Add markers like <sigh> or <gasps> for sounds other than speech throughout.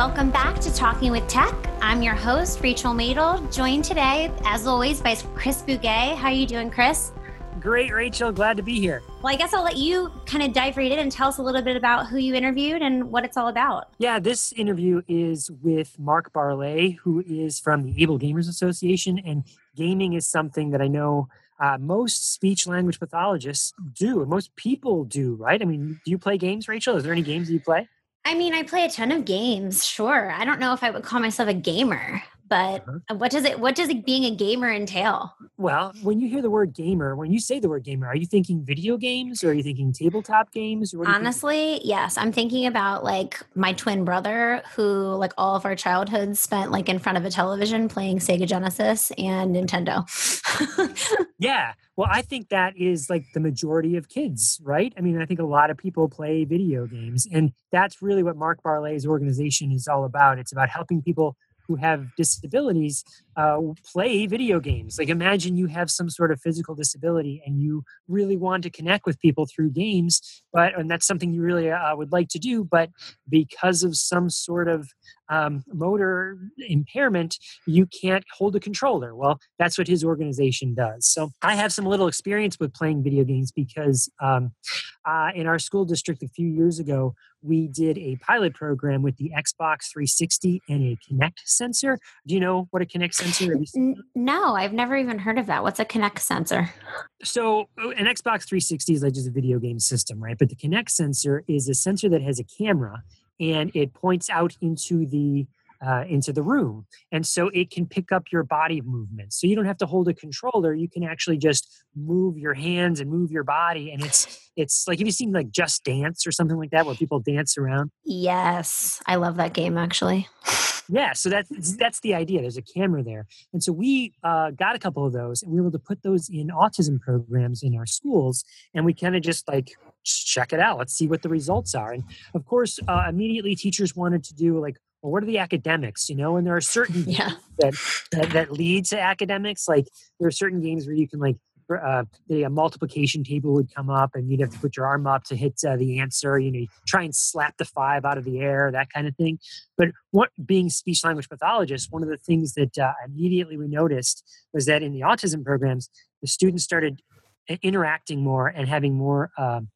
Welcome back to Talking with Tech. I'm your host, Rachel Madel, joined today, as always, by Chris Bugaj. How are you doing, Chris? Great, Rachel. Glad to be here. Well, I guess I'll let you kind of dive right in and tell us a little bit about who you interviewed and what it's all about. Yeah, this interview is with Mark Barlet, who is from the Able Gamers Association. And gaming is something that I know uh, most speech language pathologists do, and most people do, right? I mean, do you play games, Rachel? Is there any games that you play? I mean, I play a ton of games, sure. I don't know if I would call myself a gamer but uh-huh. what does it what does it being a gamer entail? Well when you hear the word gamer when you say the word gamer are you thinking video games or are you thinking tabletop games honestly yes i'm thinking about like my twin brother who like all of our childhood spent like in front of a television playing sega genesis and nintendo. <laughs> Yeah well i think that is like the majority of kids right? I mean i think a lot of people play video games and that's really what mark barlet's organization is all about. It's about helping people who have disabilities uh, play video games. Like imagine you have some sort of physical disability and you really want to connect with people through games, but and that's something you really uh, would like to do, but because of some sort of um, motor impairment, you can't hold a controller. Well, that's what his organization does. So I have some little experience with playing video games because um, uh, in our school district a few years ago, we did a pilot program with the Xbox 360 and a Kinect sensor. Do you know what a Kinect sensor is? No, I've never even heard of that. What's a Kinect sensor? So, uh, an Xbox 360 is like just a video game system, right? But the Kinect sensor is a sensor that has a camera and it points out into the uh, into the room. And so it can pick up your body movements. So you don't have to hold a controller. You can actually just move your hands and move your body. And it's it's like have you seen like Just Dance or something like that where people dance around? Yes, I love that game actually. Yeah, so that's that's the idea. There's a camera there, and so we uh, got a couple of those, and we were able to put those in autism programs in our schools, and we kind of just like check it out. Let's see what the results are. And of course, uh, immediately teachers wanted to do like well, what are the academics you know and there are certain <laughs> yeah. that, that that lead to academics like there are certain games where you can like uh, the uh, multiplication table would come up and you'd have to put your arm up to hit uh, the answer you know try and slap the five out of the air that kind of thing but what being speech language pathologists one of the things that uh, immediately we noticed was that in the autism programs the students started interacting more and having more um,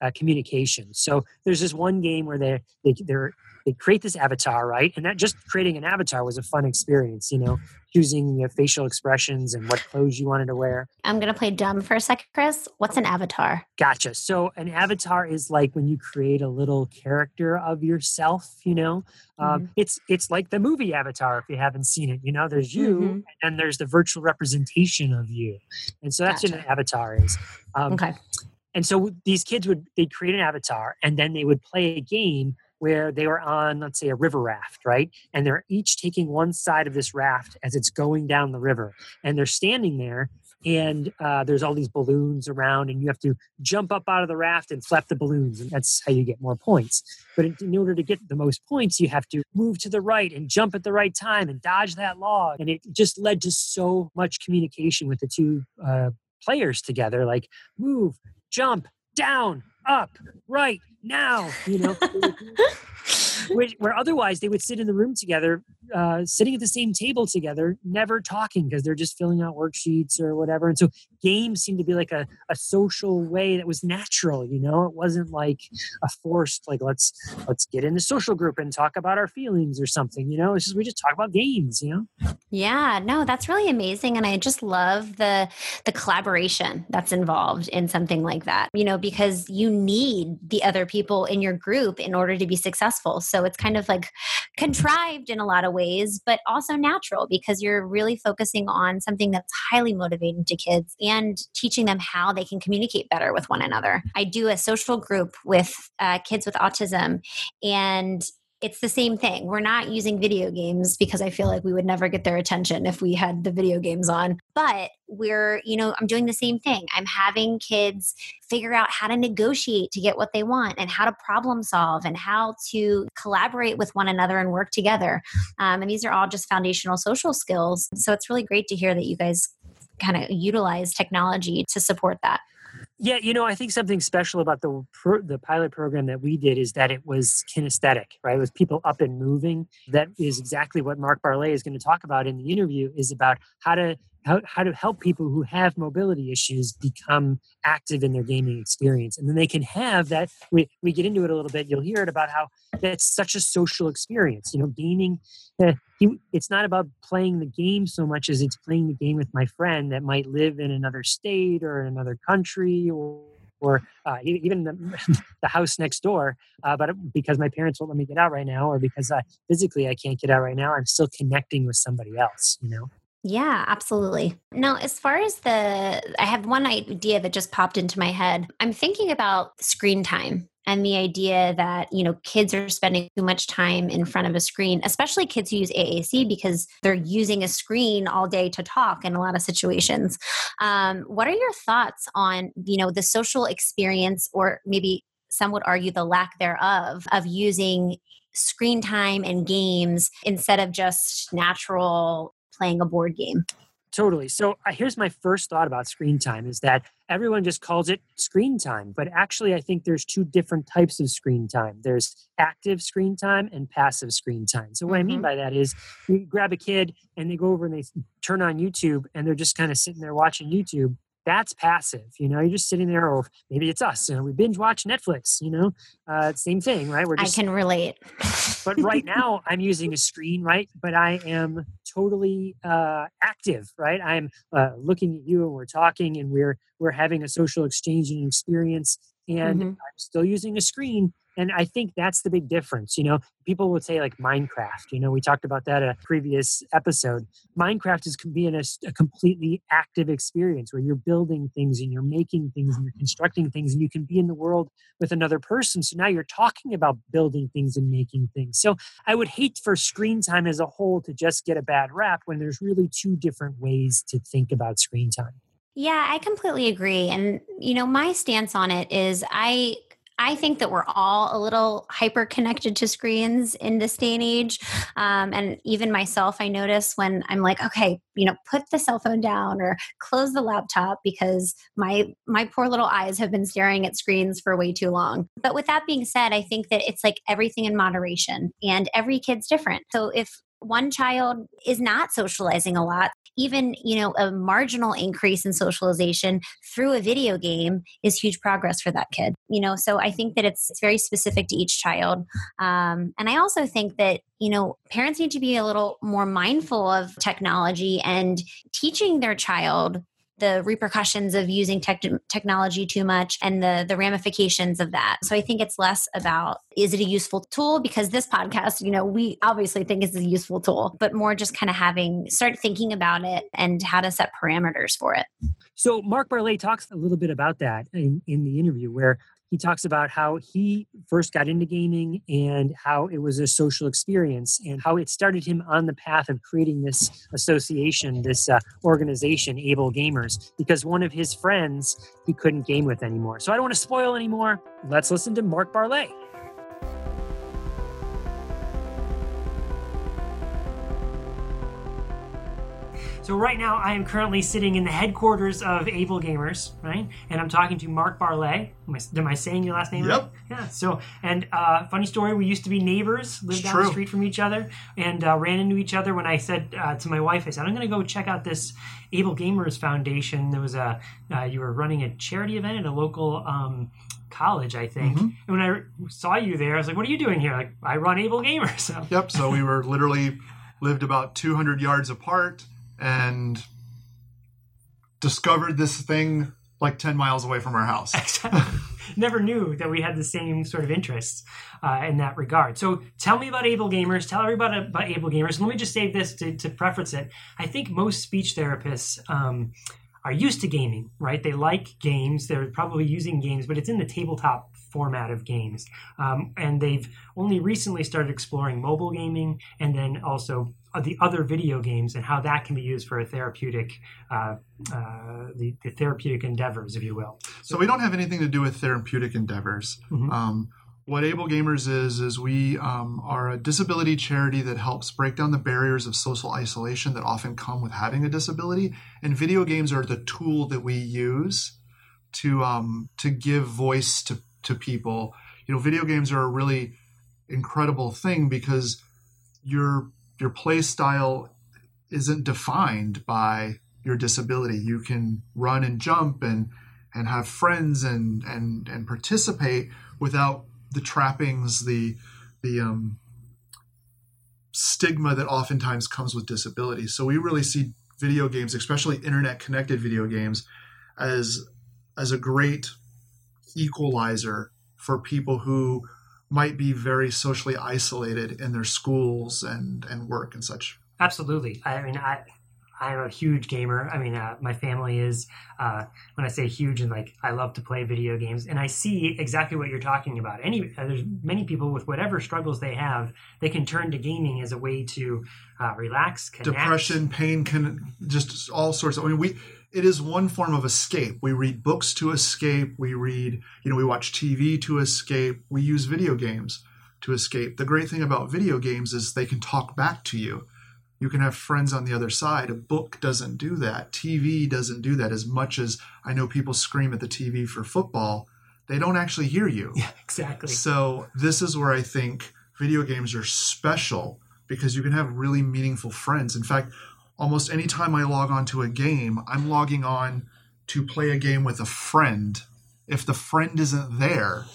uh, communication. So there's this one game where they they they're, they create this avatar, right? And that just creating an avatar was a fun experience, you know, choosing your facial expressions and what clothes you wanted to wear. I'm going to play dumb for a second, Chris. What's an avatar? Gotcha. So an avatar is like when you create a little character of yourself, you know. Um, mm-hmm. It's it's like the movie Avatar. If you haven't seen it, you know, there's you mm-hmm. and there's the virtual representation of you, and so that's gotcha. what an avatar is. Um, okay and so these kids would they'd create an avatar and then they would play a game where they were on let's say a river raft right? And they're each taking one side of this raft as it's going down the river. And they're standing there and uh, there's all these balloons around and you have to jump up out of the raft and flap the balloons and that's how you get more points. But in order to get the most points you have to move to the right and jump at the right time and dodge that log. And it just led to so much communication with the two uh, players together like move jump, down, up, right, now, you know. <laughs> Which, where otherwise they would sit in the room together, uh, sitting at the same table together, never talking because they're just filling out worksheets or whatever. And so games seemed to be like a, a social way that was natural, you know, it wasn't like a forced, like, let's, let's get in the social group and talk about our feelings or something, you know, it's just, we just talk about games, you know? Yeah, no, that's really amazing. And I just love the, the collaboration that's involved in something like that, you know, because you need the other people in your group in order to be successful. So it's kind of like contrived in a lot of ways, but also natural because you're really focusing on something that's highly motivating to kids and teaching them how they can communicate better with one another. I do a social group with uh, kids with autism, and it's the same thing. We're not using video games because I feel like we would never get their attention if we had the video games on. But we're, you know, I'm doing the same thing. I'm having kids figure out how to negotiate to get what they want and how to problem solve and how to collaborate with one another and work together. Um, and these are all just foundational social skills. So it's really great to hear that you guys kind of utilize technology to support that. Yeah, you know, I think something special about the the pilot program that we did is that it was kinesthetic, right? It was people up and moving. That is exactly what Mark Barlet is going to talk about in the interview is about how to how, how to help people who have mobility issues become active in their gaming experience and then they can have that we, we get into it a little bit you'll hear it about how that's such a social experience you know gaming uh, it's not about playing the game so much as it's playing the game with my friend that might live in another state or in another country or or uh, even the, <laughs> the, house next door. Uh, but because my parents won't let me get out right now, or because I, physically I can't get out right now, I'm still connecting with somebody else. You know. Yeah, absolutely. Now, as far as the, I have one idea that just popped into my head. I'm thinking about screen time and the idea that you know kids are spending too much time in front of a screen especially kids who use aac because they're using a screen all day to talk in a lot of situations um, what are your thoughts on you know the social experience or maybe some would argue the lack thereof of using screen time and games instead of just natural playing a board game. Totally. So uh, here's my first thought about screen time is that everyone just calls it screen time, but actually I think there's two different types of screen time. There's active screen time and passive screen time. So what mm-hmm. I mean mm-hmm. by that is you grab a kid and they go over and they turn on YouTube and they're just kind of sitting there watching YouTube that's passive. You know, you're just sitting there, or maybe it's us. You know, we binge watch Netflix. You know, uh, same thing, right? We're just, I can relate. but right now, I'm using a screen, right? But I am totally uh, active, right? I'm uh, looking at you, and we're talking, and we're we're having a social exchange and experience, and mm-hmm. I'm still using a screen, and i think that's the big difference you know people would say like minecraft you know we talked about that a previous episode. Minecraft is being a, a completely active experience where you're building things and you're making things and you're constructing things and you can be in the world with another person. So now you're talking about building things and making things. So i would hate for screen time as a whole to just get a bad rap when there's really two different ways to think about screen time. Yeah, I completely agree. And, you know, my stance on it is I I think that we're all a little hyper connected to screens in this day and age. Um, and even myself, I notice when I'm like, okay, you know, put the cell phone down or close the laptop because my my poor little eyes have been staring at screens for way too long. But with that being said, I think that it's like everything in moderation and every kid's different. So if one child is not socializing a lot even you know a marginal increase in socialization through a video game is huge progress for that kid you know? So i think that it's, it's very specific to each child. Um, and i also think that you know parents need to be a little more mindful of technology and teaching their child the repercussions of using tech- technology too much and the the ramifications of that. So I think it's less about is it a useful tool because this podcast, you know, we obviously think it's a useful tool, but more just kind of having start thinking about it and how to set parameters for it. So Mark Barlet talks a little bit about that in, in the interview where he talks about how he first got into gaming and how it was a social experience and how it started him on the path of creating this association, this uh, organization, Able Gamers, because one of his friends he couldn't game with anymore. So I don't want to spoil anymore. Let's listen to Mark Barlet. So right now, I am currently sitting in the headquarters of Able Gamers, right? And I'm talking to Mark Barlet. Am I, am I saying your last name yep. right? Yeah. So, and uh, funny story, we used to be neighbors, lived it's down true. the street from each other, and uh, ran into each other when I said uh, to my wife, I said, I'm going to go check out this Able Gamers Foundation. There was a, uh, you were running a charity event at a local um, college, I think. Mm-hmm. And when I saw you there, I was like, "What are you doing here?" Like, I run Able Gamers. <laughs> So. Yep. So we were literally lived about 200 yards apart and discovered this thing like 10 miles away from our house. <laughs> Never knew that we had the same sort of interests uh, in that regard. So tell me about Able Gamers. Tell everybody about Able Gamers. Let me just say this to, to preface it. I think most speech therapists um, are used to gaming, right? They like games. They're probably using games, but it's in the tabletop format of games. Um, and they've only recently started exploring mobile gaming and then also the other video games and how that can be used for a therapeutic, uh, uh, the, the, therapeutic endeavors, if you will. So, we don't have anything to do with therapeutic endeavors. Mm-hmm. Um, what Able Gamers is, is we um, are a disability charity that helps break down the barriers of social isolation that often come with having a disability. And video games are the tool that we use to um, to give voice to to people. You know, video games are a really incredible thing because your your play style isn't defined by your disability. You can run and jump and and have friends and and and participate without the trappings, the the um, stigma that oftentimes comes with disability. So we really see video games, especially internet connected video games, as as a great equalizer for people who might be very socially isolated in their schools and and work and such. Absolutely. I mean, I I'm a huge gamer. I mean, uh, my family is. Uh, when I say huge, and like I love to play video games, and I see exactly what you're talking about. Any uh, there's many people with whatever struggles they have, they can turn to gaming as a way to uh, relax, connect. depression, pain, can just all sorts of. I mean, we it is one form of escape. We read books to escape. We read, you know, we watch TV to escape. We use video games to escape. The great thing about video games is they can talk back to you you can have friends on the other side. A book doesn't do that. TV doesn't do that as much as I know people scream at the TV for football. They don't actually hear you. Yeah, exactly. So, this is where I think video games are special because you can have really meaningful friends. In fact, almost any time I log on to a game, I'm logging on to play a game with a friend. If the friend isn't there,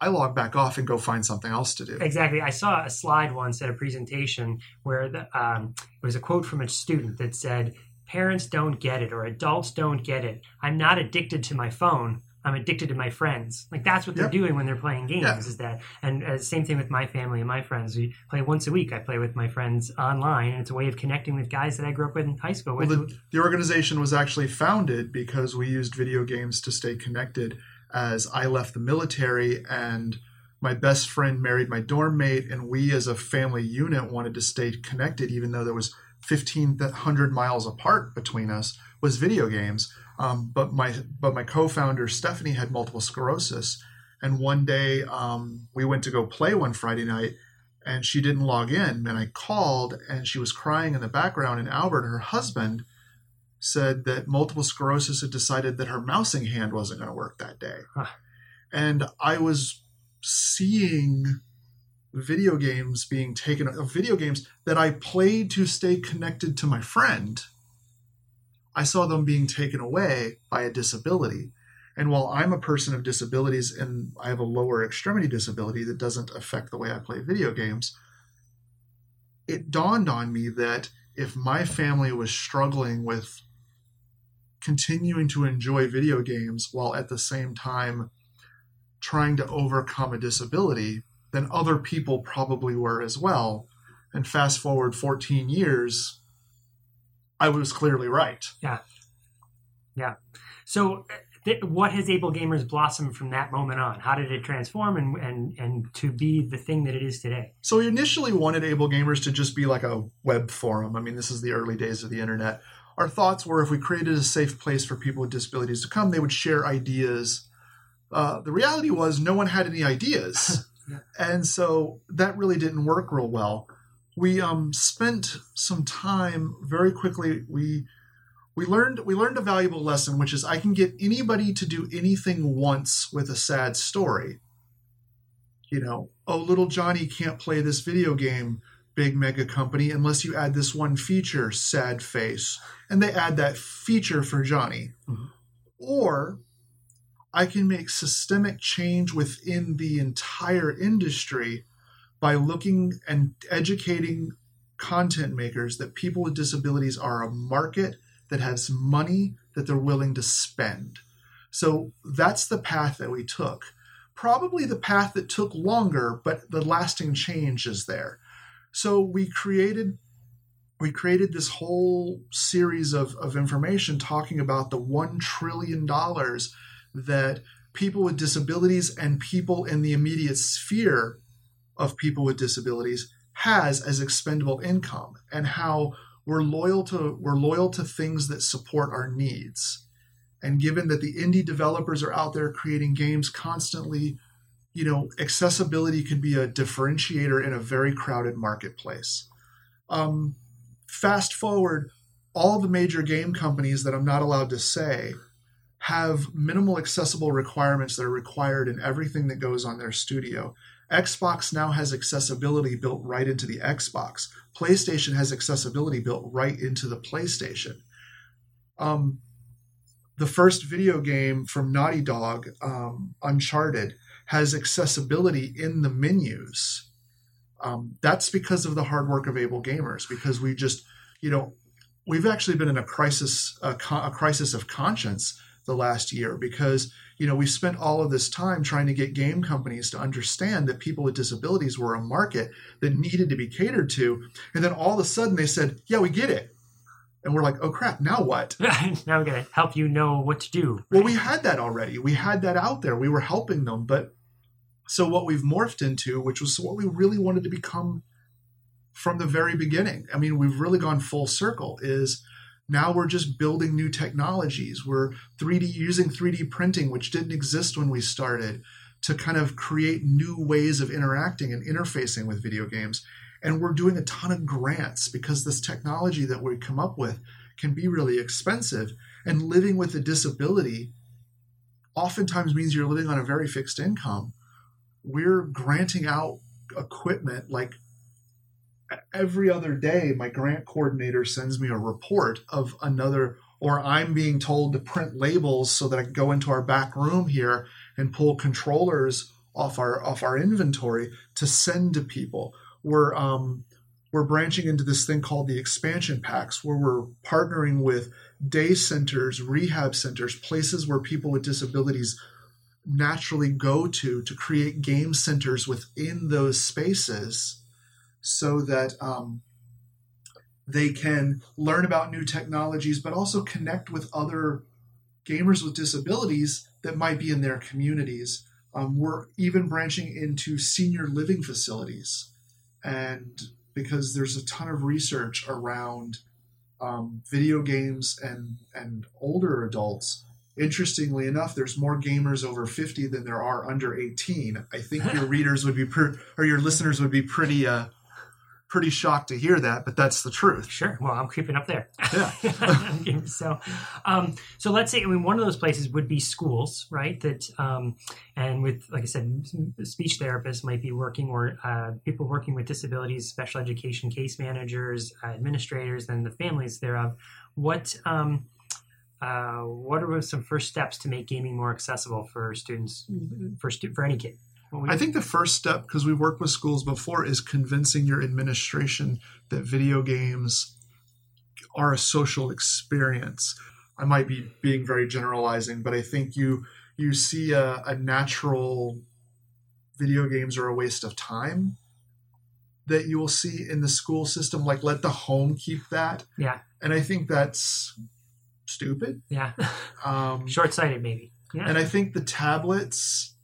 I log back off and go find something else to do. Exactly. I saw a slide once at a presentation where the, um, it was a quote from a student that said, Parents don't get it, or adults don't get it. I'm not addicted to my phone. I'm addicted to my friends. Like that's what they're yep. doing when they're playing games. Yeah. Is that and uh, same thing with my family and my friends. We play once a week. I play with my friends online, and it's a way of connecting with guys that I grew up with in high school. Well, the, the organization was actually founded because we used video games to stay connected as I left the military and my best friend married my dorm mate and we as a family unit wanted to stay connected even though there was 1500 miles apart between us was video games um, but my but my co-founder stephanie had multiple sclerosis and one day um, we went to go play one friday night and she didn't log in and i called and she was crying in the background and albert her husband said that multiple sclerosis had decided that her mousing hand wasn't going to work that day. Huh. And I was seeing video games being taken video games that I played to stay connected to my friend. I saw them being taken away by a disability. And while I'm a person of disabilities and I have a lower extremity disability that doesn't affect the way I play video games, it dawned on me that if my family was struggling with continuing to enjoy video games while at the same time trying to overcome a disability then other people probably were as well. And fast forward 14 years, I was clearly right. Yeah. Yeah. So, th- what has Able Gamers blossomed from that moment on? How did it transform and, and, and to be the thing that it is today? So, we initially wanted Able Gamers to just be like a web forum. I mean, this is the early days of the internet our thoughts were if we created a safe place for people with disabilities to come, they would share ideas. Uh, the reality was no one had any ideas. <laughs> yeah. And so that really didn't work real well. We um, spent some time very quickly. We we learned we learned a valuable lesson, which is I can get anybody to do anything once with a sad story. You know, oh, little Johnny can't play this video game big mega company unless you add this one feature, sad face. And they add that feature for Johnny. Mm-hmm. Or I can make systemic change within the entire industry by looking and educating content makers that people with disabilities are a market that has money that they're willing to spend. So that's the path that we took. Probably the path that took longer, but the lasting change is there. So we created we created this whole series of, of information talking about the one trillion dollars that people with disabilities and people in the immediate sphere of people with disabilities has as expendable income and how we're loyal to we're loyal to things that support our needs and given that the indie developers are out there creating games constantly you know, accessibility can be a differentiator in a very crowded marketplace. Um, fast forward, all the major game companies that I'm not allowed to say have minimal accessible requirements that are required in everything that goes on their studio. Xbox now has accessibility built right into the Xbox. PlayStation has accessibility built right into the PlayStation. Um, the first video game from Naughty Dog, um, Uncharted, has accessibility in the menus. Um, that's because of the hard work of Able Gamers. Because we just, you know, we've actually been in a crisis, a, a crisis of conscience the last year because you know we spent all of this time trying to get game companies to understand that people with disabilities were a market that needed to be catered to and then all of a sudden they said yeah we get it. And we're like oh crap now what? <laughs> Now we're going to help you know what to do. Well we had that already. We had that out there. We were helping them but so what we've morphed into which was what we really wanted to become from the very beginning i mean we've really gone full circle is now we're just building new technologies. We're 3D using 3D printing, which didn't exist when we started, to kind of create new ways of interacting and interfacing with video games. And we're doing a ton of grants because this technology that we come up with can be really expensive. And living with a disability oftentimes means you're living on a very fixed income. We're granting out equipment like every other day my grant coordinator sends me a report of another or i'm being told to print labels so that i can go into our back room here and pull controllers off our off our inventory to send to people. We're um, we're branching into this thing called the expansion packs where we're partnering with day centers rehab centers places where people with disabilities naturally go to to create game centers within those spaces so that um, they can learn about new technologies, but also connect with other gamers with disabilities that might be in their communities. Um, we're even branching into senior living facilities, and because there's a ton of research around um, video games and and older adults. Interestingly enough, there's more gamers over 50 than there are under 18. I think your <laughs> readers would be per, or your listeners would be pretty uh, pretty shocked to hear that, but that's the truth. Sure. Well, I'm creeping up there. Yeah. <laughs> so, um, so let's say I mean one of those places would be schools, right? That um, and with like I said, speech therapists might be working or uh, people working with disabilities, special education case managers, uh, administrators, and the families thereof. What um, uh, what are some first steps to make gaming more accessible for students for stu- for any kid? I think the first step, because we've worked with schools before, is convincing your administration that video games are a social experience. I might be being very generalizing, but I think you you see a, a natural video games are a waste of time that you will see in the school system. Like let the home keep that. Yeah. And I think that's stupid. Yeah. <laughs> Um, Short sighted, maybe. Yeah. And I think the tablets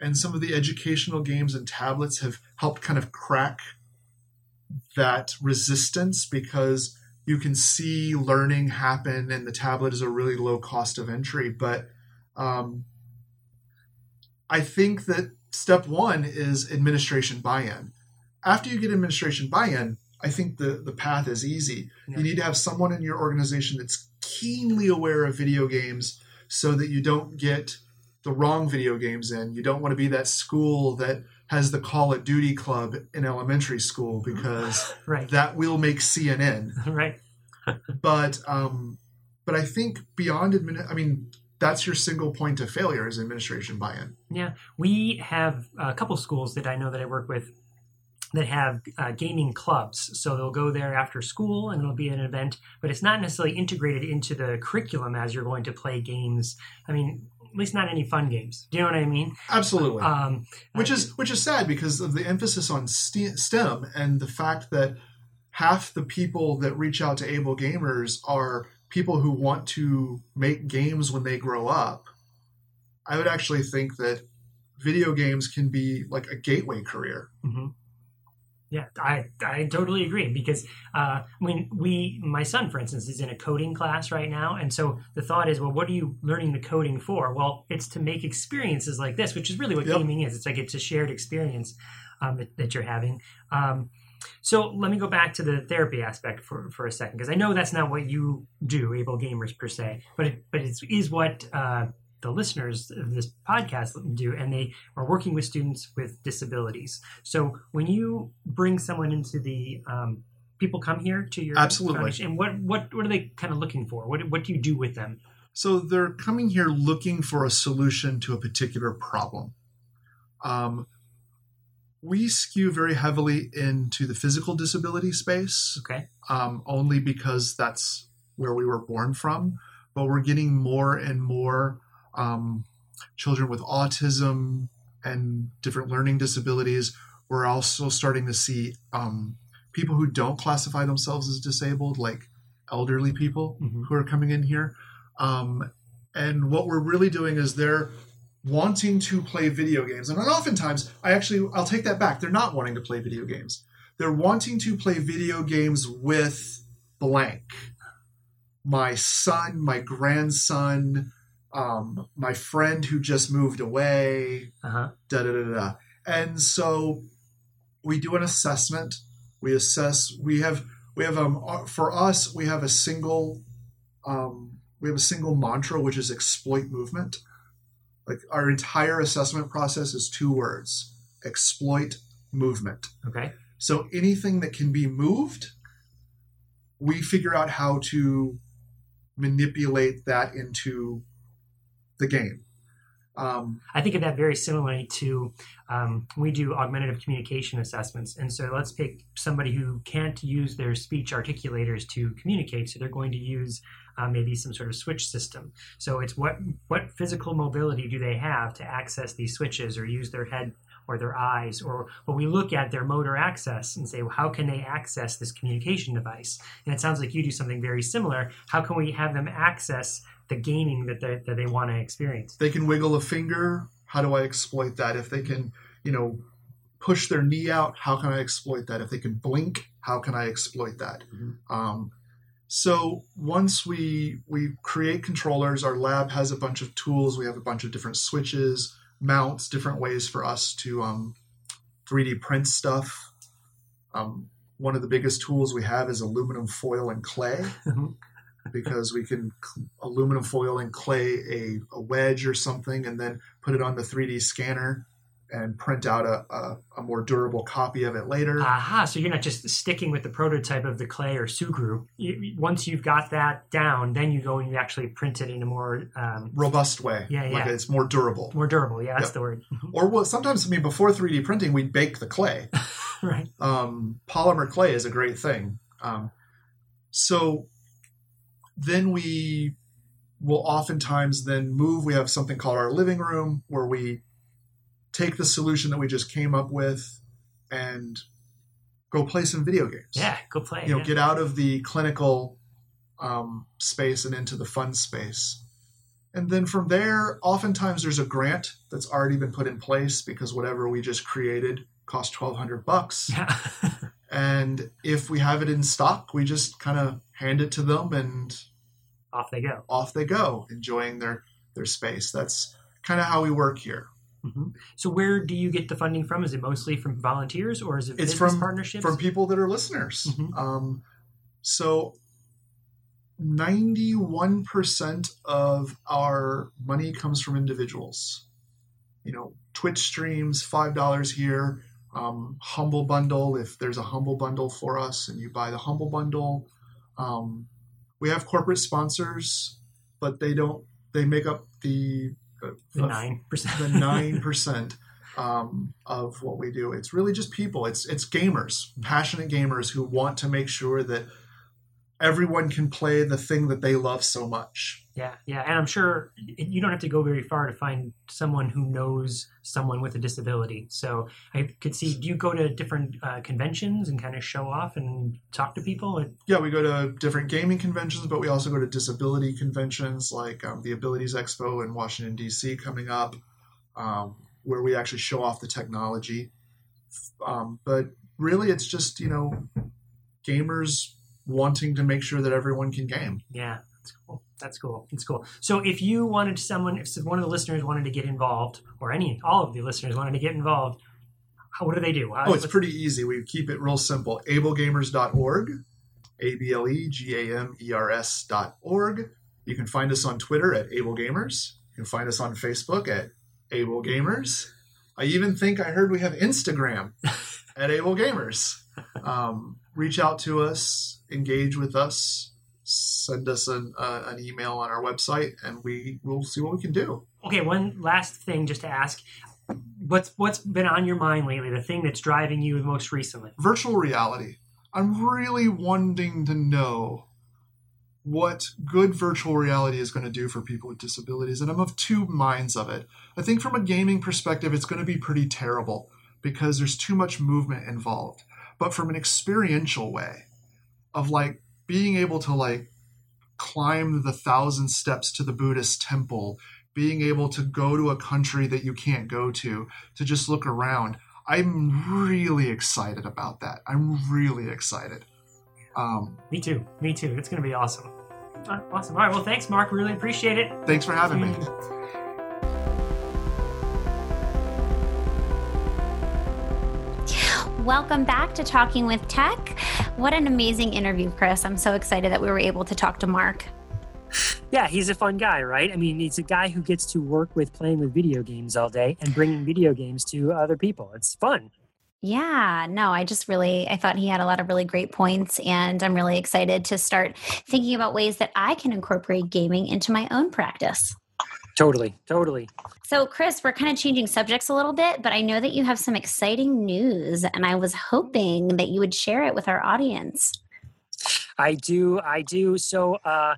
and some of the educational games and tablets have helped kind of crack that resistance because you can see learning happen and the tablet is a really low cost of entry. But um, i think that step one is administration buy-in. After you get administration buy-in i think the, the path is easy. Yeah. you need to have someone in your organization that's keenly aware of video games so that you don't get the wrong video games in. You don't want to be that school that has the Call of Duty club in elementary school <laughs> because right. that will make CNN. <laughs> right. but um, but I think beyond admin, I mean that's your single point of failure is administration buy-in. Yeah, we have a couple schools that I know that I work with that have uh, gaming clubs. So they'll go there after school and it'll be an event, but it's not necessarily integrated into the curriculum as you're going to play games. I mean, at least not any fun games. Do you know what I mean? Absolutely. Um, which is which is sad because of the emphasis on STEM and the fact that half the people that reach out to able gamers are people who want to make games when they grow up. I would actually think that video games can be like a gateway career. Mm-hmm. Yeah, I, I totally agree because uh, I mean we my son for instance is in a coding class right now and so the thought is well what are you learning the coding for? Well it's to make experiences like this which is really what yep. gaming is. It's like it's a shared experience um, that, that, you're having. Um, so let me go back to the therapy aspect for, for a second because I know that's not what you do, able gamers per se, but it, but it is what uh, the listeners of this podcast do, and they are working with students with disabilities. So when you bring someone into the um, people come here to your Absolutely. and what what what are they kind of looking for? What what do you do with them? So they're coming here looking for a solution to a particular problem. Um, we skew very heavily into the physical disability space, Okay, um, only because that's where we were born from. But we're getting more and more um, children with autism and different learning disabilities. We're also starting to see um, people who don't classify themselves as disabled, like elderly people Mhm. who are coming in here. Um, and what we're really doing is they're wanting to play video games. And oftentimes, I actually, I'll take that back. They're not wanting to play video games. They're wanting to play video games with blank. My son, my grandson, um, my friend who just moved away, uh huh, da da da da. And so we do an assessment. We assess. We have we have um uh, for us we have a single um we have a single mantra which is exploit movement. Like our entire assessment process is two words: exploit movement. okay, So anything that can be moved, we figure out how to manipulate that into the game. Um, I think of that very similarly to um, we do augmentative communication assessments. And so let's pick somebody who can't use their speech articulators to communicate. So they're going to use uh, maybe some sort of switch system. So it's what what physical mobility do they have to access these switches or use their head or their eyes or when we look at their motor access and say well, how can they access this communication device and it sounds like you do something very similar how can we have them access the gaming that they, that they want to experience they can wiggle a finger. How do I exploit that? If they can, you know, push their knee out, how can I exploit that? If they can blink, how can I exploit that? Mhm. Um, so once we we create controllers, our lab has a bunch of tools. We have a bunch of different switches, mounts, different ways for us to um, 3D print stuff. Um, one of the biggest tools we have is aluminum foil and clay <laughs> because we can aluminum foil and clay a, a wedge or something and then put it on the 3D scanner and print out a, a, a more durable copy of it later. Aha! So you're not just sticking with the prototype of the clay or sugru. You, once you've got that down, then you go and you actually print it in a more um, Robust way. Yeah, Like yeah. it's more durable. more durable. Yeah, that's Yep. the word. Or well, sometimes, I mean, before 3D printing, we'd bake the clay. <laughs> right. um, polymer clay is a great thing. Um, so then we will oftentimes then move. We have something called our living room where we take the solution that we just came up with and go play some video games. Yeah. Go play. You know, yeah. get out of the clinical um, space and into the fun space. And then from there, oftentimes there's a grant that's already been put in place because whatever we just created cost twelve hundred bucks yeah. <laughs> and if we have it in stock we just kind of hand it to them and Off they go. off they go enjoying their their space that's kind of how we work here hmm So where do you get the funding from? Is it mostly from volunteers or is it It's business from- partnerships? from people that are listeners Mhm. um, so 91% of our money comes from individuals you know twitch streams $5 here um, humble bundle if there's a humble bundle for us and you buy the humble bundle um, we have corporate sponsors but they don't they make up the nine percent. the nine percent um, of what we do. It's really just people. It's it's gamers, passionate gamers who want to make sure that everyone can play the thing that they love so much. Yeah, yeah, and I'm sure you don't have to go very far to find someone who knows someone with a disability. So I could see. Do you go to different uh, conventions and kind of show off and talk to people? Yeah, we go to different gaming conventions, but we also go to disability conventions like um, the Abilities Expo in Washington D.C. coming up, um, where we actually show off the technology. Um, but really, it's just you know gamers wanting to make sure that everyone can game. Yeah, that's cool. That's cool. That's cool. So if you wanted someone, if one of the listeners wanted to get involved, or any, all of the listeners wanted to get involved, How, what do they do? oh, it's pretty easy. We keep it real simple. ablegamers.org, A B L E G A M E R S.org. You can find us on Twitter at ablegamers. You can find us on Facebook at ablegamers. I even think I heard we have Instagram <laughs> at ablegamers. Um, reach out to us, engage with us, send us an, uh, an email on our website, and we will see what we can do. Okay, one last thing just to ask. What's what's been on your mind lately? The thing that's driving you most recently? Virtual reality. I'm really wanting to know what good virtual reality is going to do for people with disabilities, and I'm of two minds of it. I think from a gaming perspective, it's going to be pretty terrible because there's too much movement involved. But from an experiential way, of like being able to like climb the thousand steps to the Buddhist temple being able to go to a country that you can't go to, to just look around. I'm really excited about that. I'm really excited. Um, Me too. Me too. It's going to be awesome. Awesome. All right. Well, thanks, Mark. Really appreciate it. Thanks for having me. <laughs> Welcome back to Talking with Tech. What an amazing interview, Chris. I'm so excited that we were able to talk to Mark yeah, he's a fun guy, right? I mean, he's a guy who gets to work with playing with video games all day and bringing video games to other people. It's fun. Yeah, no, I just really I thought he had a lot of really great points and I'm really excited to start thinking about ways that I can incorporate gaming into my own practice. Totally, totally. So, Chris, we're kind of changing subjects a little bit, but I know that you have some exciting news and I was hoping that you would share it with our audience. I do. I do. So, uh,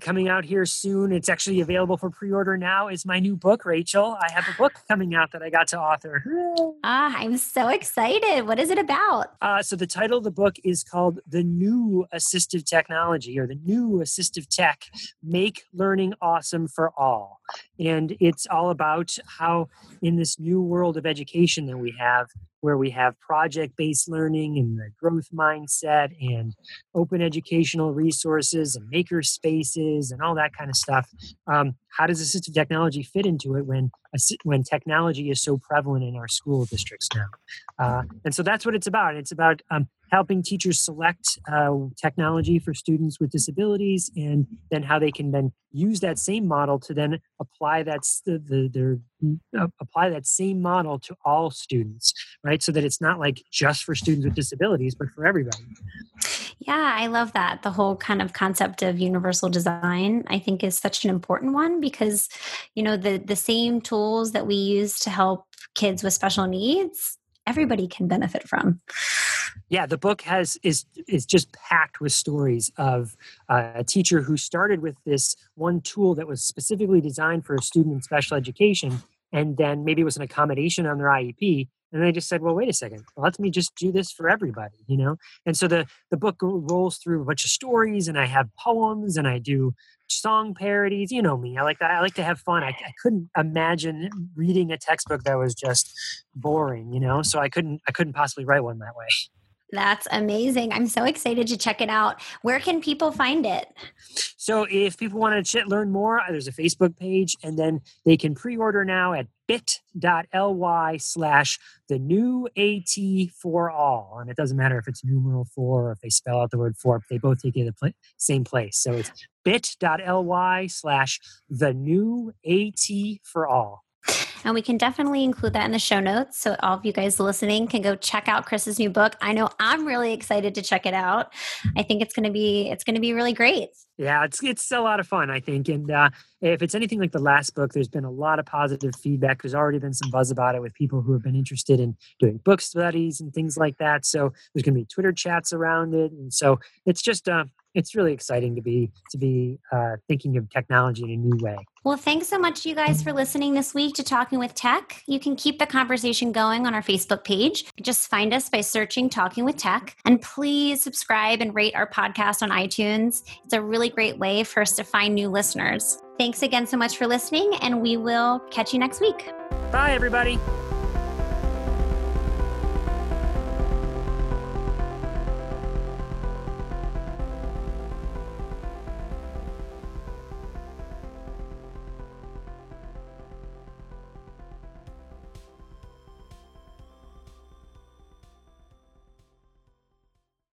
coming out here soon. It's actually available for pre-order now. Is my new book, Rachel. I have a book <sighs> coming out that I got to author. <gasps> ah, I'm so excited. What is it about? Uh, so the title of the book is called "The New Assistive Technology" or "The New Assistive Tech: Make Learning Awesome for All." And it's all about how, in this new world of education that we have, where we have project based learning and the growth mindset and open educational resources and maker spaces and all that kind of stuff. Um, how does assistive technology fit into it when when technology is so prevalent in our school districts now? Uh, and so that's what it's about. It's about um, helping teachers select uh, technology for students with disabilities and then how they can then use that same model to then apply that the, the, their, uh, apply that same model to all students right so that it's not like just for students with disabilities but for everybody yeah i love that the whole kind of concept of universal design i think is such an important one because you know the the same tools that we use to help kids with special needs everybody can benefit from. Yeah the book has is is just packed with stories of uh, a teacher who started with this one tool that was specifically designed for a student in special education and then maybe it was an accommodation on their iep and they just said well wait a second. Let me just do this for everybody you know? And so the the book rolls through a bunch of stories and i have poems and i do song parodies you know me. I like that i like to have fun. I, I couldn't imagine reading a textbook that was just boring you know? So i couldn't i couldn't possibly write one that way that's amazing. I'm so excited to check it out. Where can people find it? So, if people want to learn more, uh, there's a Facebook page, and then they can pre order now at bit.ly slash the new AT for all. And it doesn't matter if it's numeral four or if they spell out the word for, they both take you to the pl- same place. So, it's bit.ly slash the new AT for all. And we can definitely include that in the show notes. So all of you guys listening can go check out Chris's new book. I know I'm really excited to check it out. I think it's going to be, it's going to be really great. Yeah, it's, it's a lot of fun, I think. And uh, if it's anything like the last book, there's been a lot of positive feedback. There's already been some buzz about it with people who have been interested in doing book studies and things like that. So there's going to be Twitter chats around it. And so it's just, uh, it's really exciting to be to be uh, thinking of technology in a new way. Well, thanks so much, you guys, for listening this week to Talking with Tech. You can keep the conversation going on our Facebook page. Just find us by searching Talking with Tech. And please subscribe and rate our podcast on iTunes. It's a really great way for us to find new listeners. Thanks again so much for listening, and we will catch you next week. Bye, everybody.